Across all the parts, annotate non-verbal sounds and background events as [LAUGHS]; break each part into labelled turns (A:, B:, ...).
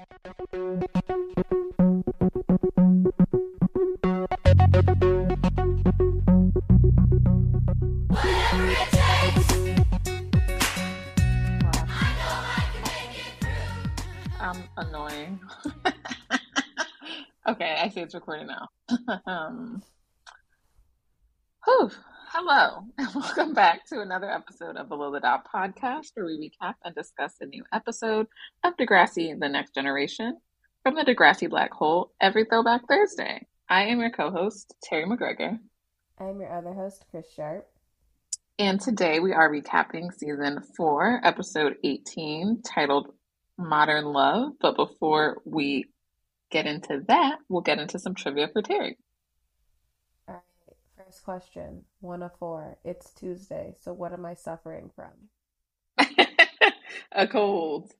A: I'm annoying. [LAUGHS] okay, I see it's recording now. [LAUGHS] um, hello, [LAUGHS] and welcome back to another episode of Below the Dot podcast, where we recap and discuss a new episode of Degrassi: The Next Generation from the Degrassi Black Hole every Throwback Thursday. I am your co-host Terri McGregor,
B: I'm your other host, Chris Sharpe.
A: and today we are recapping season four, episode eighteen, titled Modern Love. But before we get into that, we'll get into some trivia for
B: Terri. First question, one of four. It's Tuesday, so what am I suffering from? [LAUGHS]
A: a cold.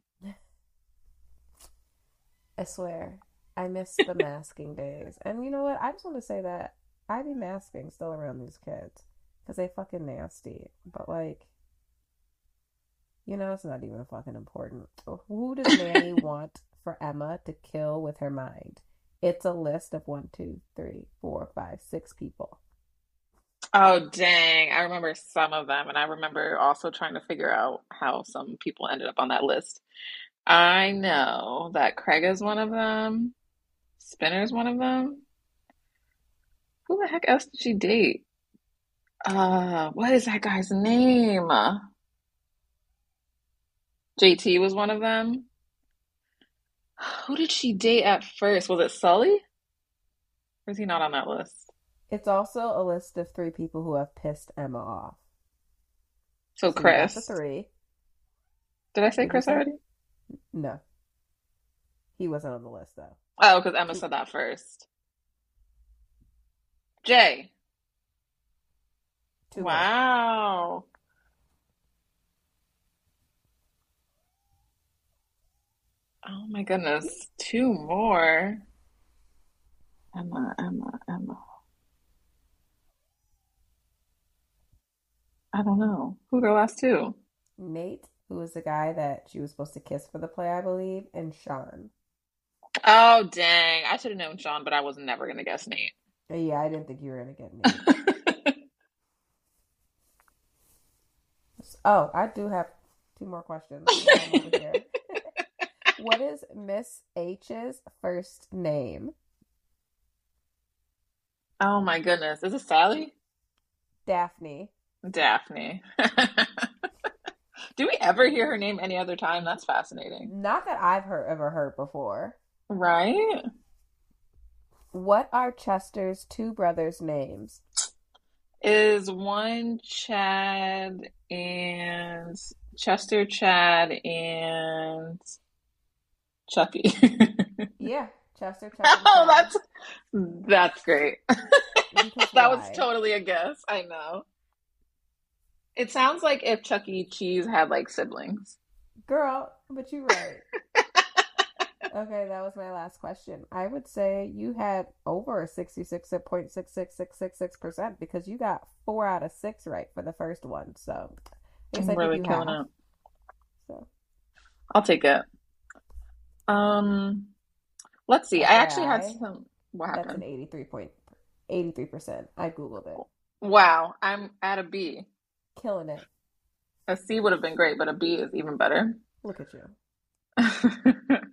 B: I swear, I miss the [LAUGHS] masking days. And you know what? I just want to say that I be masking still around these kids because they fucking nasty. But like, you know, it's not even fucking important. Who does Manny [LAUGHS] want for Emma to kill with her mind? It's a list of one, two, three, four, five, six people.
A: Oh, dang. I remember some of them, and I remember also trying to figure out how some people ended up on that list. I know that Craig is one of them, Spinner's one of them. Who the heck else did she date? Uh, what is that guy's name? JT was one of them. Who did she date at first? Was it Sully? Or is he not on that list?
B: It's also a list of three people who have pissed Emma off.
A: So
B: So
A: Chris.
B: the three.
A: Did I say Chris already?
B: No. He wasn't on the list though.
A: Oh, because Emma said that first. Jay.
B: Two.
A: Wow. Oh my goodness. Two more. Emma, Emma, Emma. I don't know. Who are the last two?
B: Nate, who was the guy that she was supposed to kiss for the play, I believe, and Sean.
A: Oh, dang. I should have known Sean, but I was never going to guess Nate.
B: Uh, Yeah, I didn't think you were gonna get Nate. [LAUGHS] Oh, I do have two more questions. [LAUGHS] while I'm over here. [LAUGHS] What is Miss H's first name?
A: Oh my goodness. Is it Sally?
B: Daphne.
A: Daphne. [LAUGHS] Do we ever hear her name any other time? That's fascinating.
B: Not that I've heard ever heard before.
A: Right?
B: What are Chester's two brothers' names?
A: Is one Chad and Chester, Chad, and Chucky. [LAUGHS]
B: Yeah, Chester, Chester, [LAUGHS]
A: Oh,
B: Chad.
A: that's that's great. That was totally a guess. I know. It sounds like if Chuck E. Cheese had like siblings.
B: Girl, but you're right. [LAUGHS] Okay, that was my last question. I would say you had over 66.66666% because you got four out of six right for the first one. So
A: I'm really killing
B: have.
A: it.
B: So
A: I'll take it. Um, let's see. I actually had some. What
B: that's
A: happened?
B: an 83 point, 83%. I Googled it.
A: Wow, I'm at a B.
B: Killing it.
A: A C would have been great, but a B is even better.
B: Look at you. [LAUGHS]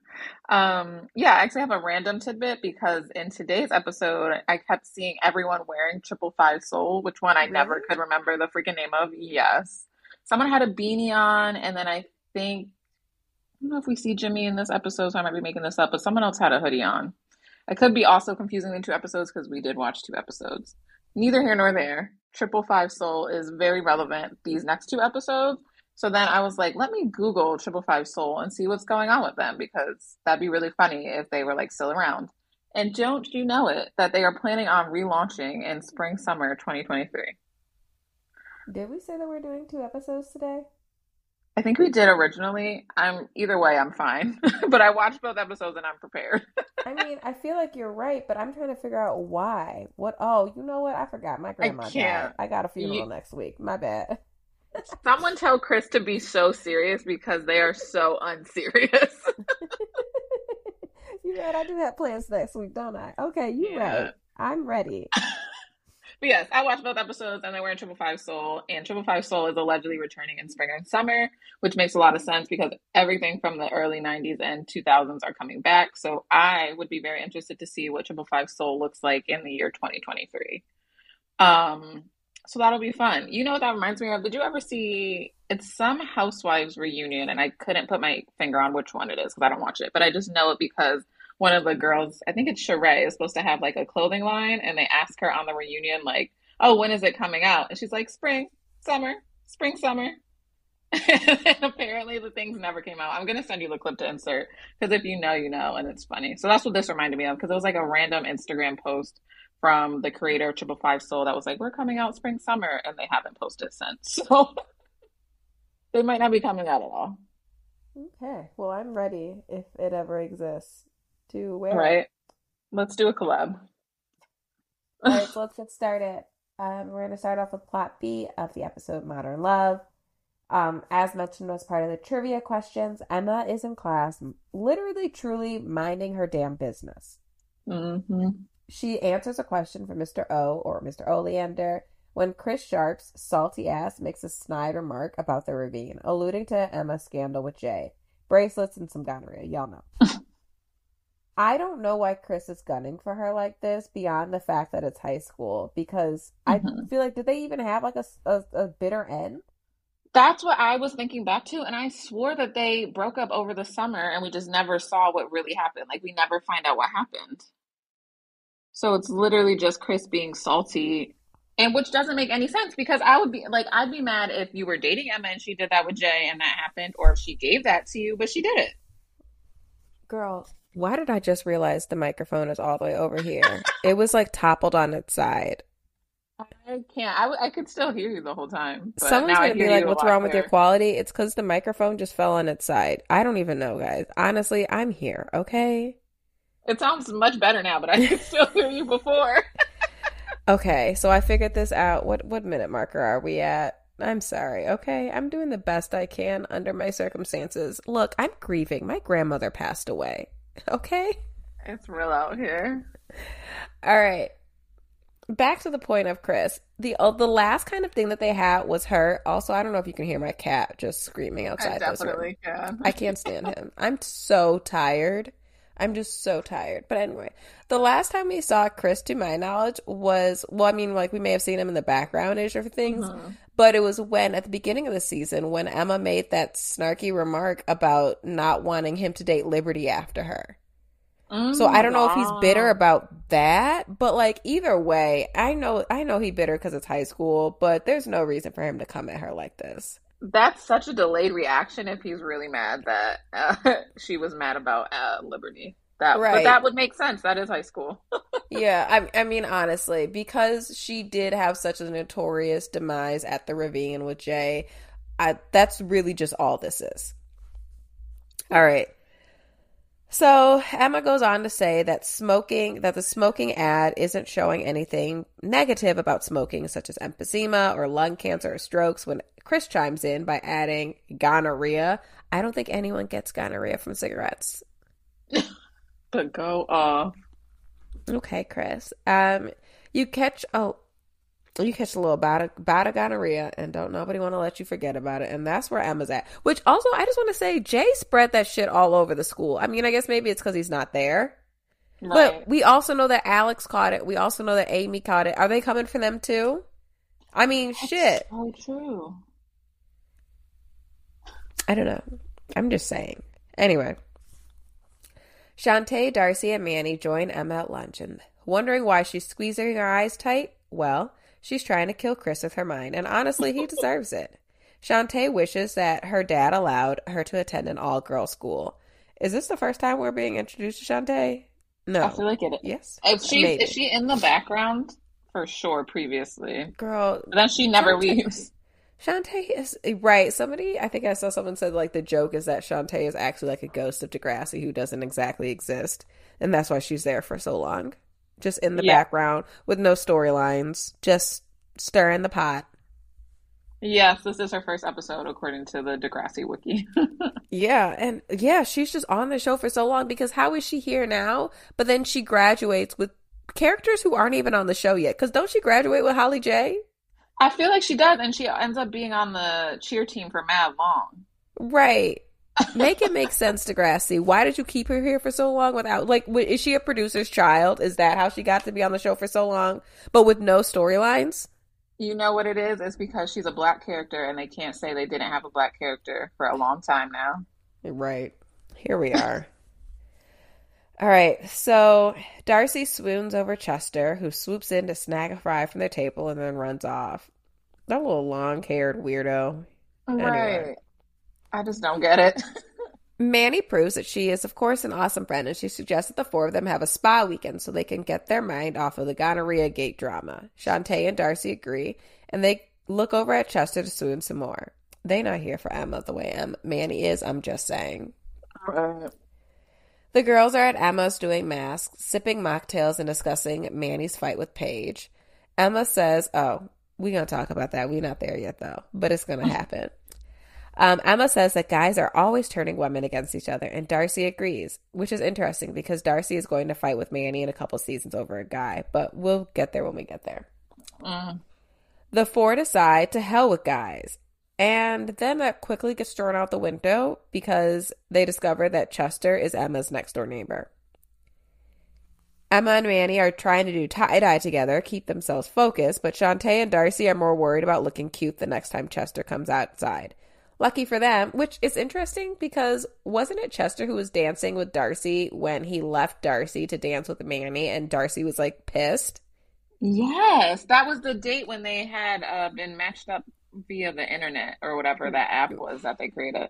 A: Um, yeah, I actually have a random tidbit because in today's episode, I kept seeing everyone wearing triple five soul, which one I never could remember the freaking name of. Yes. Someone had a beanie on, and then I think, I don't know if we see Jimmy in this episode, so I might be making this up, but someone else had a hoodie on. I could be also confusing the two episodes because we did watch two episodes. Neither here nor there. Triple Five Soul is very relevant these next two episodes. So then I was like, let me Google Triple Five Soul and see what's going on with them because that'd be really funny if they were like still around. And don't you know it that they are planning on relaunching in spring summer 2023.
B: Did we say that we're doing two episodes today?
A: I think we did originally. I'm either way, I'm fine. [LAUGHS] but I watched both episodes and I'm prepared. [LAUGHS]
B: I mean, I feel like you're right, but I'm trying to figure out why. What? Oh, you know what? I forgot. My grandma died.
A: can't.
B: I got a funeral
A: You-
B: next week. My bad. [LAUGHS]
A: Someone tell Chris to be so serious because they are so unserious. [LAUGHS]
B: You're right. I do have plans next week, don't I? Okay, you
A: Yeah.
B: right. I'm ready.
A: But yes, I watched both episodes and they were in Triple Five Soul. And Triple Five Soul is allegedly returning in spring and summer, which makes a lot of sense because everything from the early 90s and 2000s are coming back. So I would be very interested to see what Triple Five Soul looks like in the year 2023. Um, so that'll be fun. You know what that reminds me of? Did you ever see it's some Housewives reunion? And I couldn't put my finger on which one it is because I don't watch it, but I just know it because one of the girls, I think it's Sheree, is supposed to have like a clothing line, and they ask her on the reunion, like, "Oh, when is it coming out?" And she's like, "Spring, summer, spring, summer." [LAUGHS] and apparently the things never came out. I'm gonna send you the clip to insert because if you know, you know, and it's funny. So that's what this reminded me of because it was like a random Instagram post from the creator Triple Five Soul that was like, "We're coming out spring, summer," and they haven't posted since. [LAUGHS] So they might not be coming out at all.
B: Okay. Well, I'm ready if it ever exists to wear
A: All right, let's do a collab. [LAUGHS]
B: All right, so let's get started. Um, we're going to start off with plot B of the episode Modern Love. Um, as mentioned as part of the trivia questions, Emma is in class, literally, truly minding her damn business.
A: hmm
B: She answers a question from Mr. O or Mr. Oleander when Chris Sharpe's salty ass makes a snide remark about the ravine, alluding to Emma's scandal with Jay. Bracelets and some gonorrhea, y'all know. [LAUGHS] I don't know why Chris is gunning for her like this beyond the fact that it's high school because I
A: Mhm.
B: feel like did they even have like a a bitter end?
A: That's what I was thinking back to, and I swore that they broke up over the summer, and we just never saw what really happened. Like we never find out what happened. So it's literally just Chris being salty, and which doesn't make any sense because I would be like, I'd be mad if you were dating Emma and she did that with Jay and that happened, or if she gave that to you, but she did it.
B: Girl, why did I just realize the microphone is all the way over here? it was like toppled on its side.
A: I can't. I, I could still hear you the whole time, but
B: Someone's gonna be like, "What's wrong with your quality?" It's because the microphone just fell on its side. I don't even know, guys. Honestly, I'm here. Okay.
A: It sounds much better now, but I could [LAUGHS] still hear you before.
B: Okay. So I figured this out. What what minute marker are we at? I'm sorry. Okay, I'm doing the best I can under my circumstances. Look, I'm grieving. My grandmother passed away. [LAUGHS] Okay.
A: It's real out here.
B: All right. Back to the point of Chris. The uh, the last kind of thing that they had was her. Also, I don't know if you can hear my cat just screaming
A: I
B: outside room.
A: definitely can.
B: I can't stand him. I'm so tired. I'm just so tired. But anyway, the last time we saw Chris, to my knowledge, was well, I mean, like we may have seen him in the background ish of things,
A: Mhm.
B: but it was when at the beginning of the season when Emma made that snarky remark about not wanting him to date Liberty after her. So I don't know if he's bitter
A: Mm,
B: about that, but like either way, I know I know he bitter because it's high school, but there's no reason for him to come at her like this.
A: That's such a delayed reaction if he's really mad that uh, [LAUGHS] she was mad about uh, Liberty. That, but that would make sense. That is high school. [LAUGHS]
B: Yeah, I, I mean, honestly, because she did have such a notorious demise at the ravine with Jay, I, that's really just all this is. All right. So Emma goes on to say that smoking, that the smoking ad isn't showing anything negative about smoking, such as emphysema or lung cancer or strokes. When Chris chimes in by adding gonorrhea, I don't think anyone gets gonorrhea from cigarettes. [LAUGHS]
A: But go off.
B: Okay, Chris. Um, you catch a you catch a little bout of, bout of gonorrhea, and don't nobody want to let you forget about it. And that's where Emma's at. Which also, I just want to say, Jay spread that shit all over the school. I mean, I guess maybe it's because he's not there,
A: Right.
B: but we also know that Alex caught it. We also know that Amy caught it. Are they coming for them too? I mean, shit.
A: so true.
B: I don't know. I'm just saying. Anyway. Chantay, Darcy, and Manny join Emma at lunch and wondering why she's squeezing her eyes tight. Well, she's trying to kill Chris with her mind, and honestly, he deserves it. Chantay wishes that her dad allowed her to attend an all girl school. Is this the first time we're being introduced to Chantay? No.
A: I feel like it.
B: yes.
A: If she
B: Maybe.
A: is she in the background for sure previously,
B: Girl,
A: but then she never
B: Chantay-
A: leaves.
B: Chantay is right. Somebody, I think I saw someone said like the joke is that Chantay is actually like a ghost of Degrassi who doesn't exactly exist, and that's why she's there for so long, just in the
A: Yeah.
B: background with no storylines, just stirring the pot.
A: Yes, this is her first episode according to the Degrassi wiki. [LAUGHS]
B: Yeah, and yeah, she's just on the show for so long because how is she here now? But then she graduates with characters who aren't even on the show yet. Because don't she graduate with Holly J?
A: I feel like she does, and she ends up being on the cheer team for mad long.
B: Right. Make it make sense, to Degrassi. Why did you keep her here for so long without, like, is she a producer's child? Is that how she got to be on the show for so long, but with no storylines?
A: You know what it is? It's because she's a black character, and they can't say they didn't have a black character for a long time now.
B: Right. Here we are. [LAUGHS] All right, so Darcy swoons over Chester, who swoops in to snag a fry from their table and then runs off. That little long haired weirdo.
A: Right.
B: Anyway.
A: I just don't get it. [LAUGHS]
B: Manny proves that she is, of course, an awesome friend, and she suggests that the four of them have a spa weekend so they can get their mind off of the gonorrhea gate drama. Chantay and Darcy agree, and they look over at Chester to swoon some more. They not here for Emma the way Em- Manny is, I'm just saying.
A: Right.
B: The girls are at Emma's doing masks, sipping mocktails, and discussing Manny's fight with Paige. Emma says, Oh, we're gonna talk about that. We're not there yet though, but it's gonna [LAUGHS] happen. Um, Emma says that guys are always turning women against each other, and Darcy agrees, which is interesting because Darcy is going to fight with Manny in a couple seasons over a guy, but we'll get there when we get there.
A: Mm.
B: The four decide to hell with guys. And then that quickly gets thrown out the window because they discover that Chester is Emma's next door neighbor. Emma and Manny are trying to do tie dye together, keep themselves focused, but Chantay and Darcy are more worried about looking cute the next time Chester comes outside. Lucky for them, which is interesting because wasn't it Chester who was dancing with Darcy when he left Darcy to dance with Manny and Darcy was like pissed?
A: Yes, that was the date when they had uh, been matched up via the internet or whatever that app was that they created.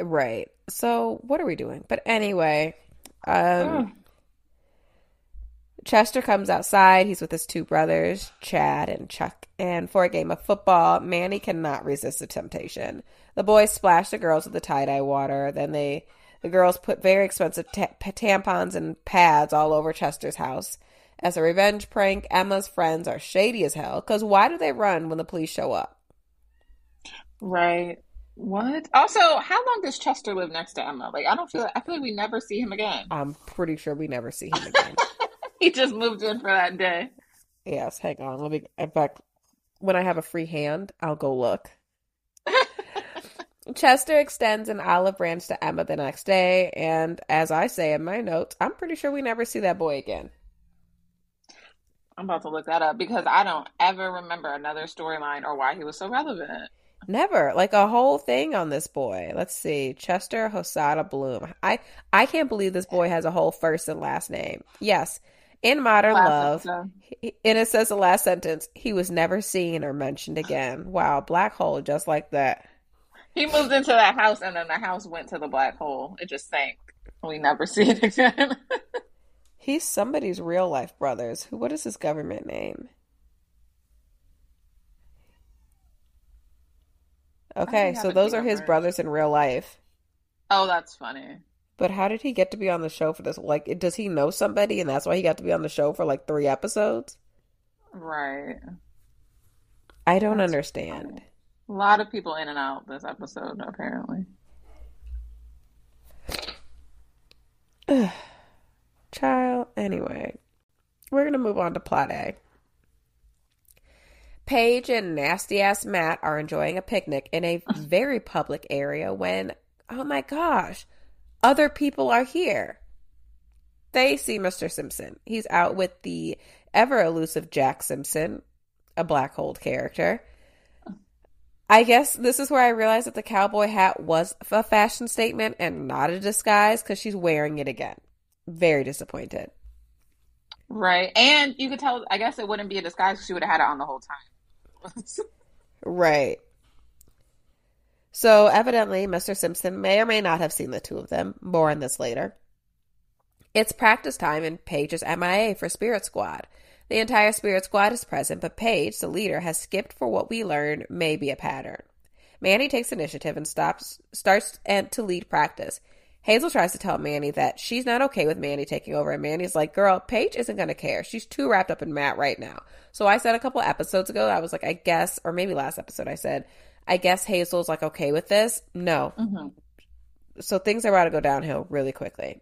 B: Right. So what are we doing? But anyway, um,
A: Oh.
B: Chester comes outside. He's with his two brothers, Chad and Chuck. And for a game of football, Manny cannot resist the temptation. The boys splash the girls with the tie dye water. Then they, the girls put very expensive ta- tampons and pads all over Chester's house. As a revenge prank, Emma's friends are shady as hell. Because why do they run when the police show up?
A: Right. What? Also, how long does Chester live next to Emma? Like, I don't feel. I feel like we never see him again.
B: I'm pretty sure we never see him again. [LAUGHS]
A: He just moved in for that day.
B: Yes, hang on. Let me. In fact, when I have a free hand, I'll go look. [LAUGHS] Chester extends an olive branch to Emma the next day, and as I say in my notes, I'm pretty sure we never see that boy again.
A: I'm about to look that up because I don't ever remember another storyline or why he was so relevant.
B: Never. Like a whole thing on this boy. Let's see. Chester Hosada Bloom. I I can't believe this boy has a whole first and last name. Yes. In Modern
A: Last
B: Love,
A: episode.
B: and it says the last sentence, he was never seen or mentioned again. Wow, black hole just like that.
A: He moved into that house and then the house went to the black hole. It just sank. We never [LAUGHS] see it again.
B: He's somebody's real life brothers. Who? What is his government name? Okay, so those are his brothers in real life.
A: oh, that's funny.
B: But how did he get to be on the show for this? Like, does he know somebody, and that's why he got to be on the show for like three episodes?
A: Right.
B: I don't
A: That's
B: understand.
A: A lot of people in and out this episode, apparently. [SIGHS]
B: Child. Anyway, we're gonna move on to plot A. Paige and nasty ass Matt are enjoying a picnic in a [LAUGHS] very public area when, oh my gosh, other people are here. They see Mr. Simpson. He's out with the ever elusive Jack Simpson, a black hole character. I guess this is where I realized that the cowboy hat was a fashion statement and not a disguise because she's wearing it again. Very disappointed.
A: Right. And you could tell, I guess it wouldn't be a disguise she would have had it on the whole time. [LAUGHS]
B: Right. So evidently, Mr. Simpson may or may not have seen the two of them. More on this later. It's practice time, and Paige is MIA for Spirit Squad. The entire Spirit Squad is present, but Paige, the leader, has skipped for what we learn may be a pattern. Manny takes initiative and stops, starts and to lead practice. Hazel tries to tell Manny that she's not okay with Manny taking over, and Manny's like, girl, Paige isn't going to care. She's too wrapped up in Matt right now. So I said a couple episodes ago, I was like, I guess, or maybe last episode, I said, I guess Hazel's like okay with this. No.
A: Mm-hmm.
B: So things are about to go downhill really quickly.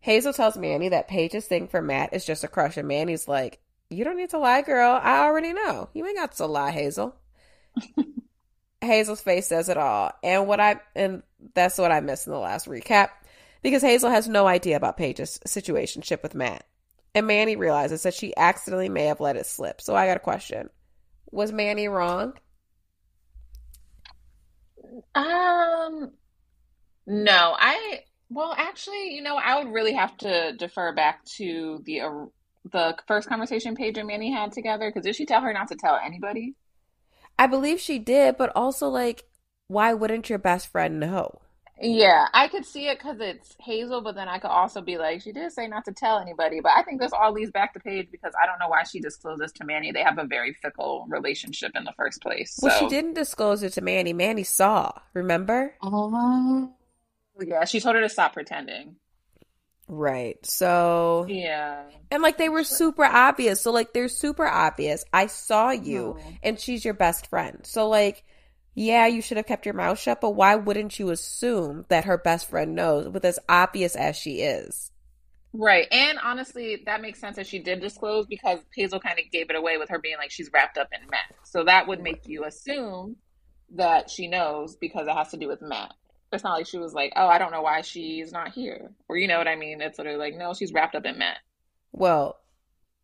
B: Hazel tells Manny that Paige's thing for Matt is just a crush, and Manny's like, You don't need to lie, girl. I already know. You ain't got to lie, Hazel. [LAUGHS] Hazel's face says it all. And what I and that's what I missed in the last recap. Because Hazel has no idea about Paige's situationship with Matt. And Manny realizes that she accidentally may have let it slip. So I got a question. Was Manny wrong?
A: Um, no, I well, actually, you know, I would really have to defer back to the uh, the first conversation Paige and Manny had together because did she tell her not to tell anybody?
B: I believe she did, but also like, why wouldn't your best friend know?
A: Yeah, I could see it because it's Hazel, but then I could also be like, she did say not to tell anybody. But I think this all leads back to Paige because I don't know why she disclosed this to Manny. They have a very fickle relationship in the first place. So.
B: Well, she didn't disclose it to Manny. Manny saw, remember?
A: Oh, yeah. She told her to stop pretending.
B: Right. So,
A: Yeah.
B: and like they were super obvious. So, like, they're super obvious. I saw you,
A: Mhm.
B: and she's your best friend. So, like, yeah, you should have kept your mouth shut, but why wouldn't you assume that her best friend knows with as obvious as she is?
A: Right. And honestly, that makes sense that she did disclose because Hazel kind of gave it away with her being like she's wrapped up in Matt. So that would make you assume that she knows because it has to do with Matt. It's not like she was like, oh, I don't know why she's not here. Or you know what I mean? It's literally like, no, she's wrapped up in Matt.
B: Well,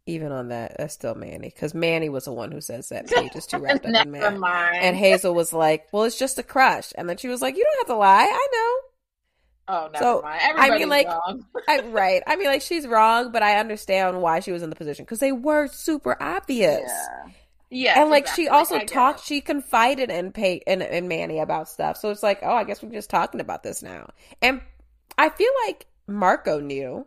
B: even on that, that's still Manny, because Manny was the one who says that Paige is too wrapped up in Matt.
A: mind.
B: And Hazel was like, "Well, it's just a crush," and then she was like, "You don't have to lie. I know."
A: oh, never
B: So,
A: mind.
B: I mean, like,
A: wrong. [LAUGHS]
B: I, right. I mean, like she's wrong, but I understand why she was in the position because they were super obvious.
A: Yeah. Yeah.
B: and like she also
A: get
B: talked, she confided in Pay in, in Manny about stuff. So it's like, oh, I guess we're just talking about this now. And I feel like Marco knew.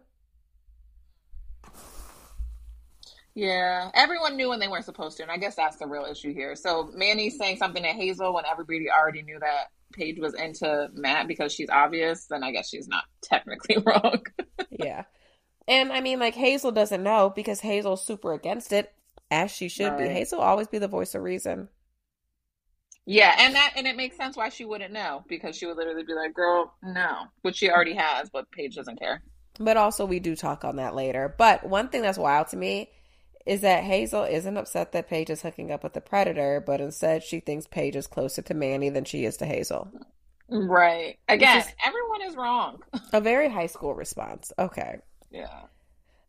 A: Yeah, everyone knew when they weren't supposed to, and I guess that's the real issue here. So Manny's saying something to Hazel when everybody already knew that Paige was into Matt because she's obvious, then I guess she's not [LAUGHS] technically wrong.
B: yeah. And I mean, like Hazel doesn't know because Hazel's super against it, as she should be. Hazel always be the voice of reason.
A: Yeah, and that and it makes sense why she wouldn't know because she would literally be like, "Girl, no," which she already has, but Paige doesn't care.
B: But also, we do talk on that later. But one thing that's wild to me is that Hazel isn't upset that Paige is hooking up with the predator, but instead she thinks Paige is closer to Manny than she is to Hazel.
A: Right. Again,
B: is-
A: everyone is wrong.
B: A very high school response. Okay.
A: Yeah.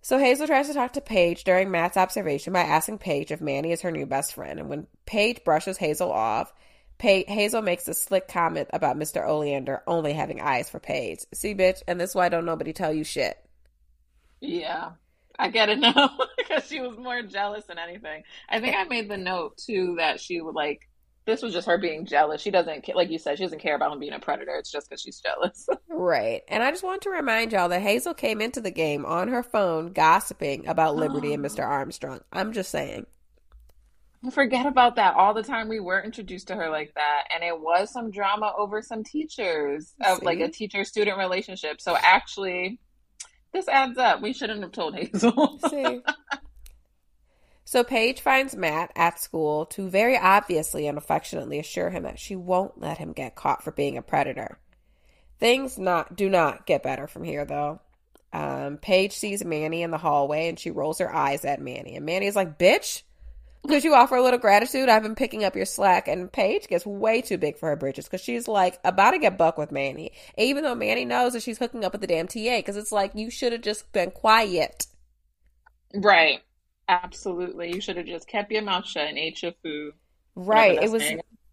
B: So Hazel tries to talk to Paige during Matt's observation by asking Paige if Manny is her new best friend. And when Paige brushes Hazel off, pa- Hazel makes a slick comment about Mr. Oleander only having eyes for Paige. See, bitch, and this is why don't nobody tell you shit.
A: Yeah. I get it now [LAUGHS] because she was more jealous than anything. I think I made the note too that she would like this was just her being jealous. She doesn't like you said she doesn't care about him being a predator. It's just because she's jealous. [LAUGHS]
B: Right. And I just want to remind y'all that Hazel came into the game on her phone gossiping about Liberty and [GASPS] Mr. Armstrong. I'm just saying.
A: Forget about that. All the time we were introduced to her like that, and it was some drama over some teachers of like a teacher-student relationship. So actually, this adds up. We shouldn't have told Hazel. [LAUGHS]
B: See. So Paige finds Matt at school to very obviously and affectionately assure him that she won't let him get caught for being a predator. Things not do not get better from here though. Um, Paige sees Manny in the hallway and she rolls her eyes at Manny. And Manny is like, bitch, could you offer a little gratitude? I've been picking up your slack. And Paige gets way too big for her britches because she's like about to get buck with Manny. Even though Manny knows that she's hooking up with the damn TA because it's like, you should have just been quiet.
A: right. Absolutely. You should have just kept your mouth shut and ate your food.
B: Right. It was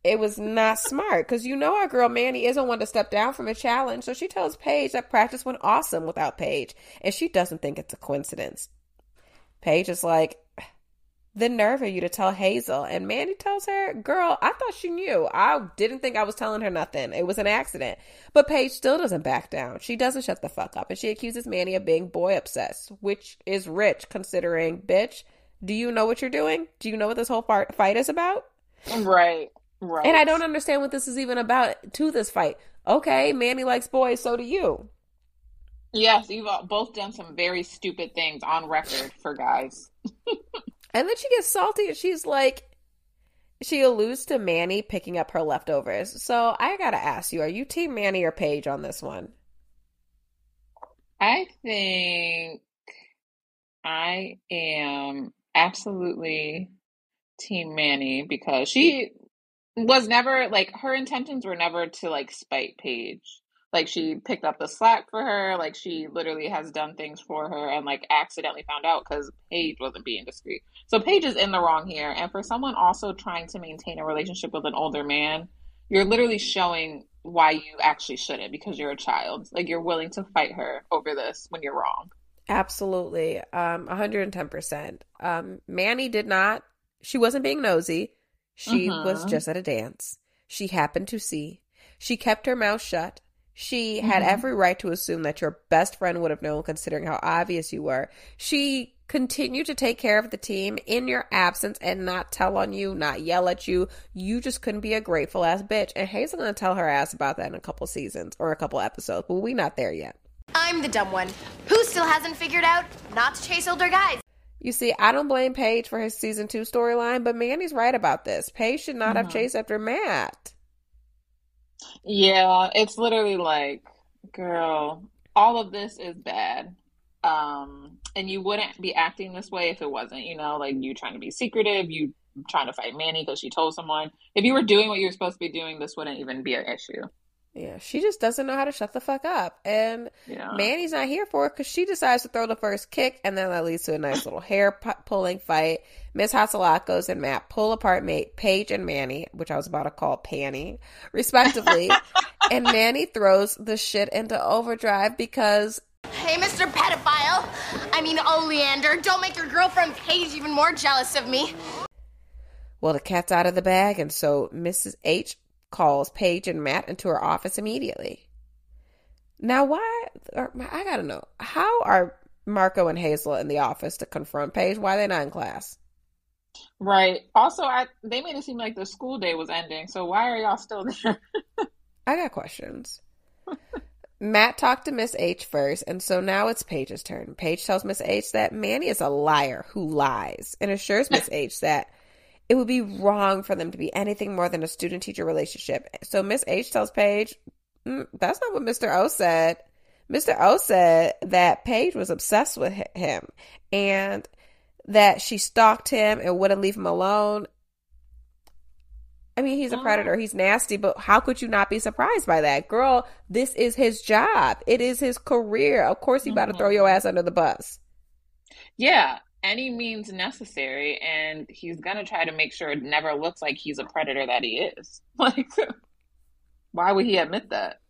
B: it was not smart because you know our girl Manny isn't one to step down from a challenge. So she tells Paige that practice went awesome without Paige, and she doesn't think it's a coincidence. Paige is like, the nerve of you to tell Hazel, and Manny tells her, "Girl, I thought she knew. I didn't think I was telling her nothing. It was an accident." But Paige still doesn't back down. She doesn't shut the fuck up, and she accuses Manny of being boy obsessed, which is rich considering, bitch. Do you know what you're doing? Do you know what this whole fart- fight is about?
A: Right. Right.
B: And I don't understand what this is even about to this fight. okay, Manny likes boys, so do you.
A: Yes, you've uh, both done some very stupid things on record for guys. [LAUGHS]
B: and then she gets salty and she's like, she alludes to Manny picking up her leftovers. So I gotta ask you, are you Team Manny or Paige on this one?
A: I think I am absolutely Team Manny because she was never like her intentions were never to like spite Paige. Like she picked up the slack for her. Like she literally has done things for her and like accidentally found out because Paige wasn't being discreet. So Paige is in the wrong here. And for someone also trying to maintain a relationship with an older man, you're literally showing why you actually shouldn't because you're a child. Like you're willing to fight her over this when you're wrong.
B: Absolutely. Um 110%. Um Manny did not she wasn't being nosy. She mm-hmm. was just at a dance. She happened to see. She kept her mouth shut. She had mm-hmm. every right to assume that your best friend would have known, considering how obvious you were. She continued to take care of the team in your absence and not tell on you, not yell at you. You just couldn't be a grateful ass bitch. And Hazel gonna tell her ass about that in a couple seasons or a couple episodes, but we not there yet.
C: I'm the dumb one. Who still hasn't figured out not to chase older guys?
B: You see, I don't blame Paige for his season two storyline, but Manny's right about this. Paige should not mm-hmm. have chased after Matt.
A: Yeah, it's literally like, girl, all of this is bad. Um, and you wouldn't be acting this way if it wasn't, you know, like you trying to be secretive, you trying to fight Manny because she told someone. If you were doing what you were supposed to be doing, this wouldn't even be an issue.
B: Yeah, she just doesn't know how to shut the fuck up. And yeah. Manny's not here for it because she decides to throw the first kick, and then that leads to a nice little hair pulling fight. Miss Hatzilakos and Matt pull apart mate Paige and Manny, which I was about to call Panny, respectively. [LAUGHS] and Manny throws the shit into overdrive because.
C: Hey, Mr. Pedophile! I mean, Oleander, don't make your girlfriend Paige even more jealous of me.
B: Well, the cat's out of the bag, and so Mrs. H calls Paige and Matt into her office immediately. Now, why? I gotta know how are Marco and Hazel in the office to confront Paige? Why are they not in class?
A: Right. Also, I they made it seem like the school day was ending. So why are y'all still [LAUGHS] there?
B: I got questions. [LAUGHS] Matt talked to Miss H first, and so now it's Paige's turn. Paige tells Miss H that Manny is a liar who lies and assures Miss H that it would be wrong for them to be anything more than a student teacher relationship. So Miss H tells Paige, mm, that's not what Mr. O said. Mr. O said that Paige was obsessed with him and that she stalked him and wouldn't leave him alone. I mean, he's a predator. He's nasty, but how could you not be surprised by that? Girl, this is his job. It is his career. Of course, he about to throw your mm-hmm. ass under the bus.
A: Yeah, any means necessary and he's gonna try to make sure it never looks like he's a predator that he is. [LAUGHS] Like why would he admit that?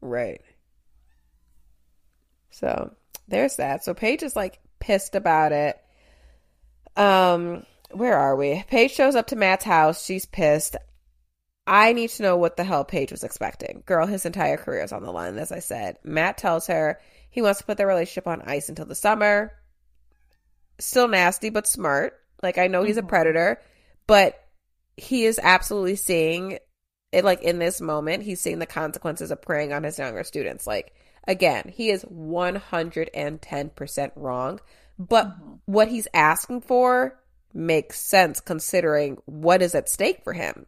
B: Right. So there's that. So paige is like pissed about it. Um where are we? Paige shows up to matt's house. She's pissed. I need to know what the hell paige was expecting. Girl his entire career is on the line as i said. Matt tells her he wants to put their relationship on ice until the summer still nasty but smart. Like I know he's a mm-hmm. predator, but he is absolutely seeing it like in this moment, he's seeing the consequences of preying on his younger students. Like again, he is 110% wrong, but mm-hmm. what he's asking for makes sense considering what is at stake for him.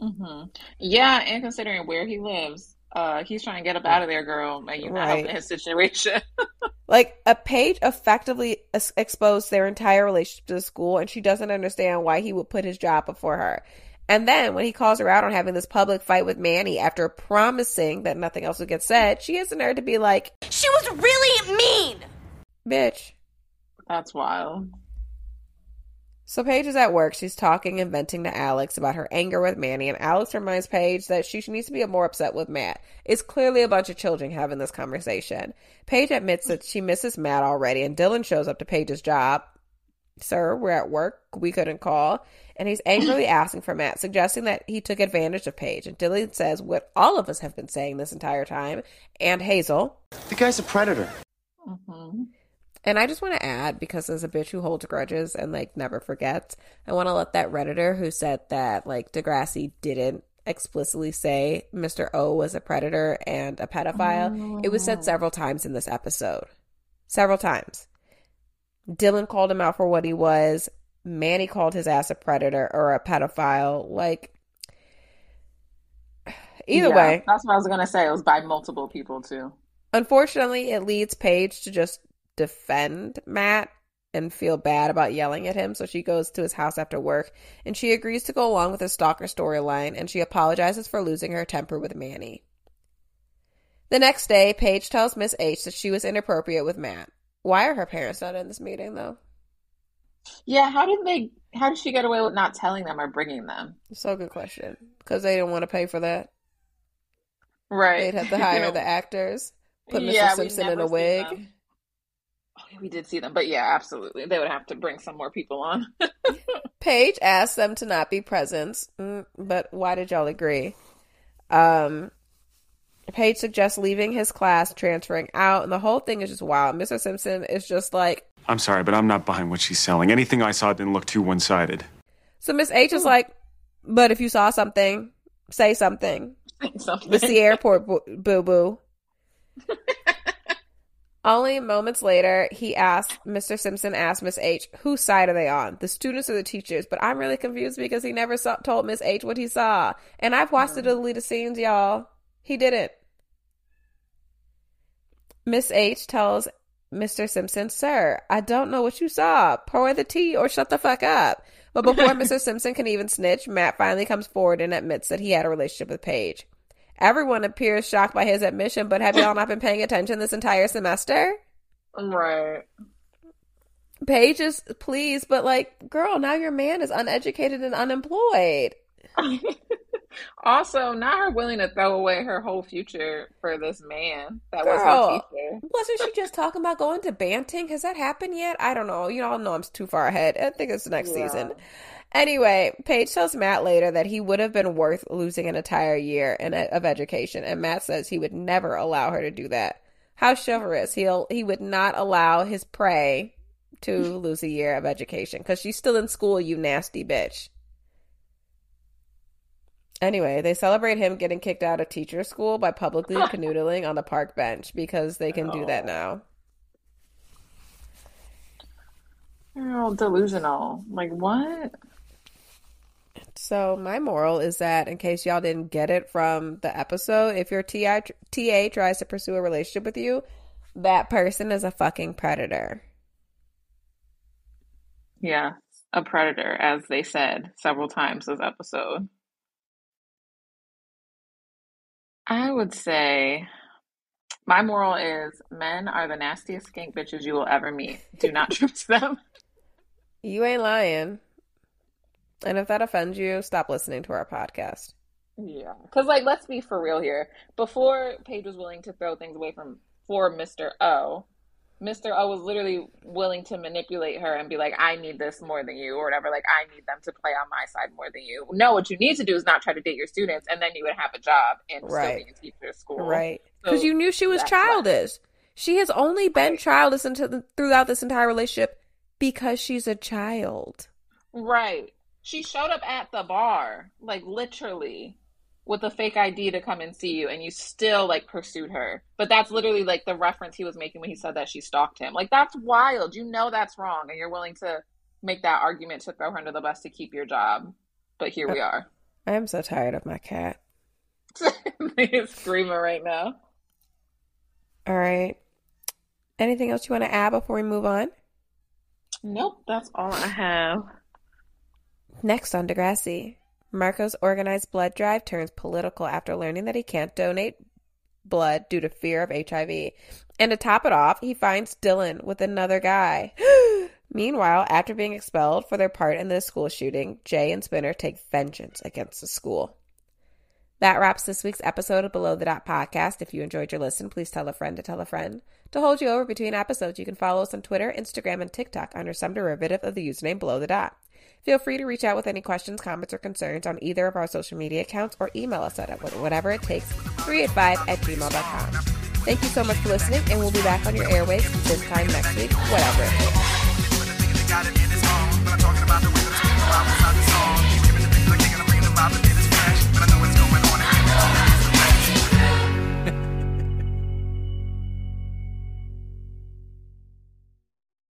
A: Mm-hmm. Yeah, and considering where he lives. Uh, he's trying to get up out of there, girl, and you're not right. helping his situation. [LAUGHS]
B: like a Paige effectively exposed their entire relationship to the school, and she doesn't understand why he would put his job before her. And then when he calls her out on having this public fight with Manny after promising that nothing else would get said, she has the nerve to be like,
C: "She was really mean,
B: bitch."
A: That's wild.
B: So Paige is at work. She's talking and venting to Alex about her anger with Manny, and Alex reminds Paige that she needs to be more upset with Matt. It's clearly a bunch of children having this conversation. Paige admits that she misses Matt already, and Dylan shows up to Paige's job. Sir, we're at work. We couldn't call. And he's angrily [CLEARS THROAT] asking for Matt, suggesting that he took advantage of Paige. And Dylan says what all of us have been saying this entire time, and Hazel.
D: The guy's a predator.
B: Mm-hmm. And I just want to add, because as a bitch who holds grudges and like never forgets, I want to let that Redditor who said that like Degrassi didn't explicitly say Mr. O was a predator and a pedophile. It was said several oh. times in this episode. Several times. Dylan called him out for what he was. Manny called his ass a predator or a pedophile. Like, either
A: Yeah,
B: way,
A: that's what I was gonna say. It was by multiple people too.
B: unfortunately, it leads Paige to just defend Matt and feel bad about yelling at him. So she goes to his house after work and she agrees to go along with his stalker storyline and she apologizes for losing her temper with Manny. The next day, Paige tells Miss H that she was inappropriate with Matt. Why are her parents not in this meeting, though?
A: Yeah, how did they? How did she get away with not telling them or bringing them?
B: So good question. Because they didn't want to pay for that.
A: Right.
B: They'd have to
A: You
B: hire
A: know, [LAUGHS]
B: the actors, put Mr.
A: yeah,
B: Simpson in a wig.
A: Them. Oh, yeah, we did see them, but yeah, absolutely, they would have to bring some more people on. [LAUGHS]
B: Paige asked them to not be present, mm, but why did y'all agree? Um, Paige suggests leaving his class, transferring out, and the whole thing is just wild. Mr. Simpson is just like,
D: I'm sorry, but I'm not buying what she's selling. Anything I saw didn't look too one sided.
B: so Miss H is like, but if you saw something, say something.
A: Something.
B: It's the airport, boo boo. [LAUGHS] Only moments later, he asked, Mr. Simpson asked Miss H, whose side are they on? The students or the teachers? But I'm really confused because he never saw, told Miss H what he saw. And I've watched the mm. deleted scenes, y'all. He didn't. Miss H tells Mr. Simpson, Sir, I don't know what you saw. Pour the tea or shut the fuck up. But before [LAUGHS] Mr. Simpson can even snitch, Matt finally comes forward and admits that he had a relationship with Paige. Everyone appears shocked by his admission, but have y'all not been paying attention this entire semester?
A: right.
B: Paige is pleased, but like, girl, now your man is uneducated and unemployed. [LAUGHS]
A: also, not her willing to throw away her whole future for this man that was
B: Girl.
A: her teacher.
B: Wasn't she just talking about going to Banting? Has that happened yet? I don't know. You all know I'm too far ahead. I think it's next
A: Yeah.
B: season. Anyway, Paige tells Matt later that he would have been worth losing an entire year in of education, and Matt says he would never allow her to do that. How chivalrous! He'll he would not allow his prey to [LAUGHS] lose a year of education because she's still in school. You nasty bitch. Anyway, they celebrate him getting kicked out of teacher school by publicly [LAUGHS] canoodling on the park bench because they can do that oh. now.
A: They're all delusional. Like what?
B: So my moral is that, in case y'all didn't get it from the episode, if your TI, TA tries to pursue a relationship with you, that person is a fucking predator.
A: Yeah, a predator, as they said several times this episode. I would say my moral is men are the nastiest skank bitches you will ever meet. Do not [LAUGHS] trust them.
B: You ain't lying. And if that offends you, stop listening to our podcast.
A: Yeah, because like, let's be for real here. Before Paige was willing to throw things away from for Mr. O, Mr. O was literally willing to manipulate her and be like, "I need this more than you," or whatever. Like, I need them to play on my side more than you. No, what you need to do is not try to date your students, and then you would have a job and still
B: Right.
A: be a teacher at school.
B: Right.
A: So
B: Because you knew she was
A: that's why.
B: childish. She has only been
A: Right.
B: childish until, throughout this entire relationship because she's a child.
A: Right. She showed up at the bar, like literally, with a fake ID to come and see you, and you still like pursued her. But that's literally like the reference he was making when he said that she stalked him. Like that's wild. You know that's wrong, and you're willing to make that argument to throw her under the bus to keep your job. But here we are.
B: I am so tired of my cat. [LAUGHS]
A: He's screaming right now.
B: All right. Anything else you want to add before we move on?
A: Nope, that's all I have.
B: Next on Degrassi, Marco's organized blood drive turns political after learning that he can't donate blood due to fear of HIV. And to top it off, he finds Dylan with another guy. [GASPS] Meanwhile, after being expelled for their part in the school shooting, Jay and Spinner take vengeance against the school. That wraps this week's episode of Below the Dot podcast. If you enjoyed your listen, please tell a friend to tell a friend. To hold you over between episodes, you can follow us on Twitter, Instagram, and TikTok under some derivative of the username Below the Dot. Feel free to reach out with any questions, comments, or concerns on either of our social media accounts or email us at whatever it takes 3 at 5 at gmail.com. Thank you so much for listening, and we'll be back on your airwaves this time next week, whatever it takes.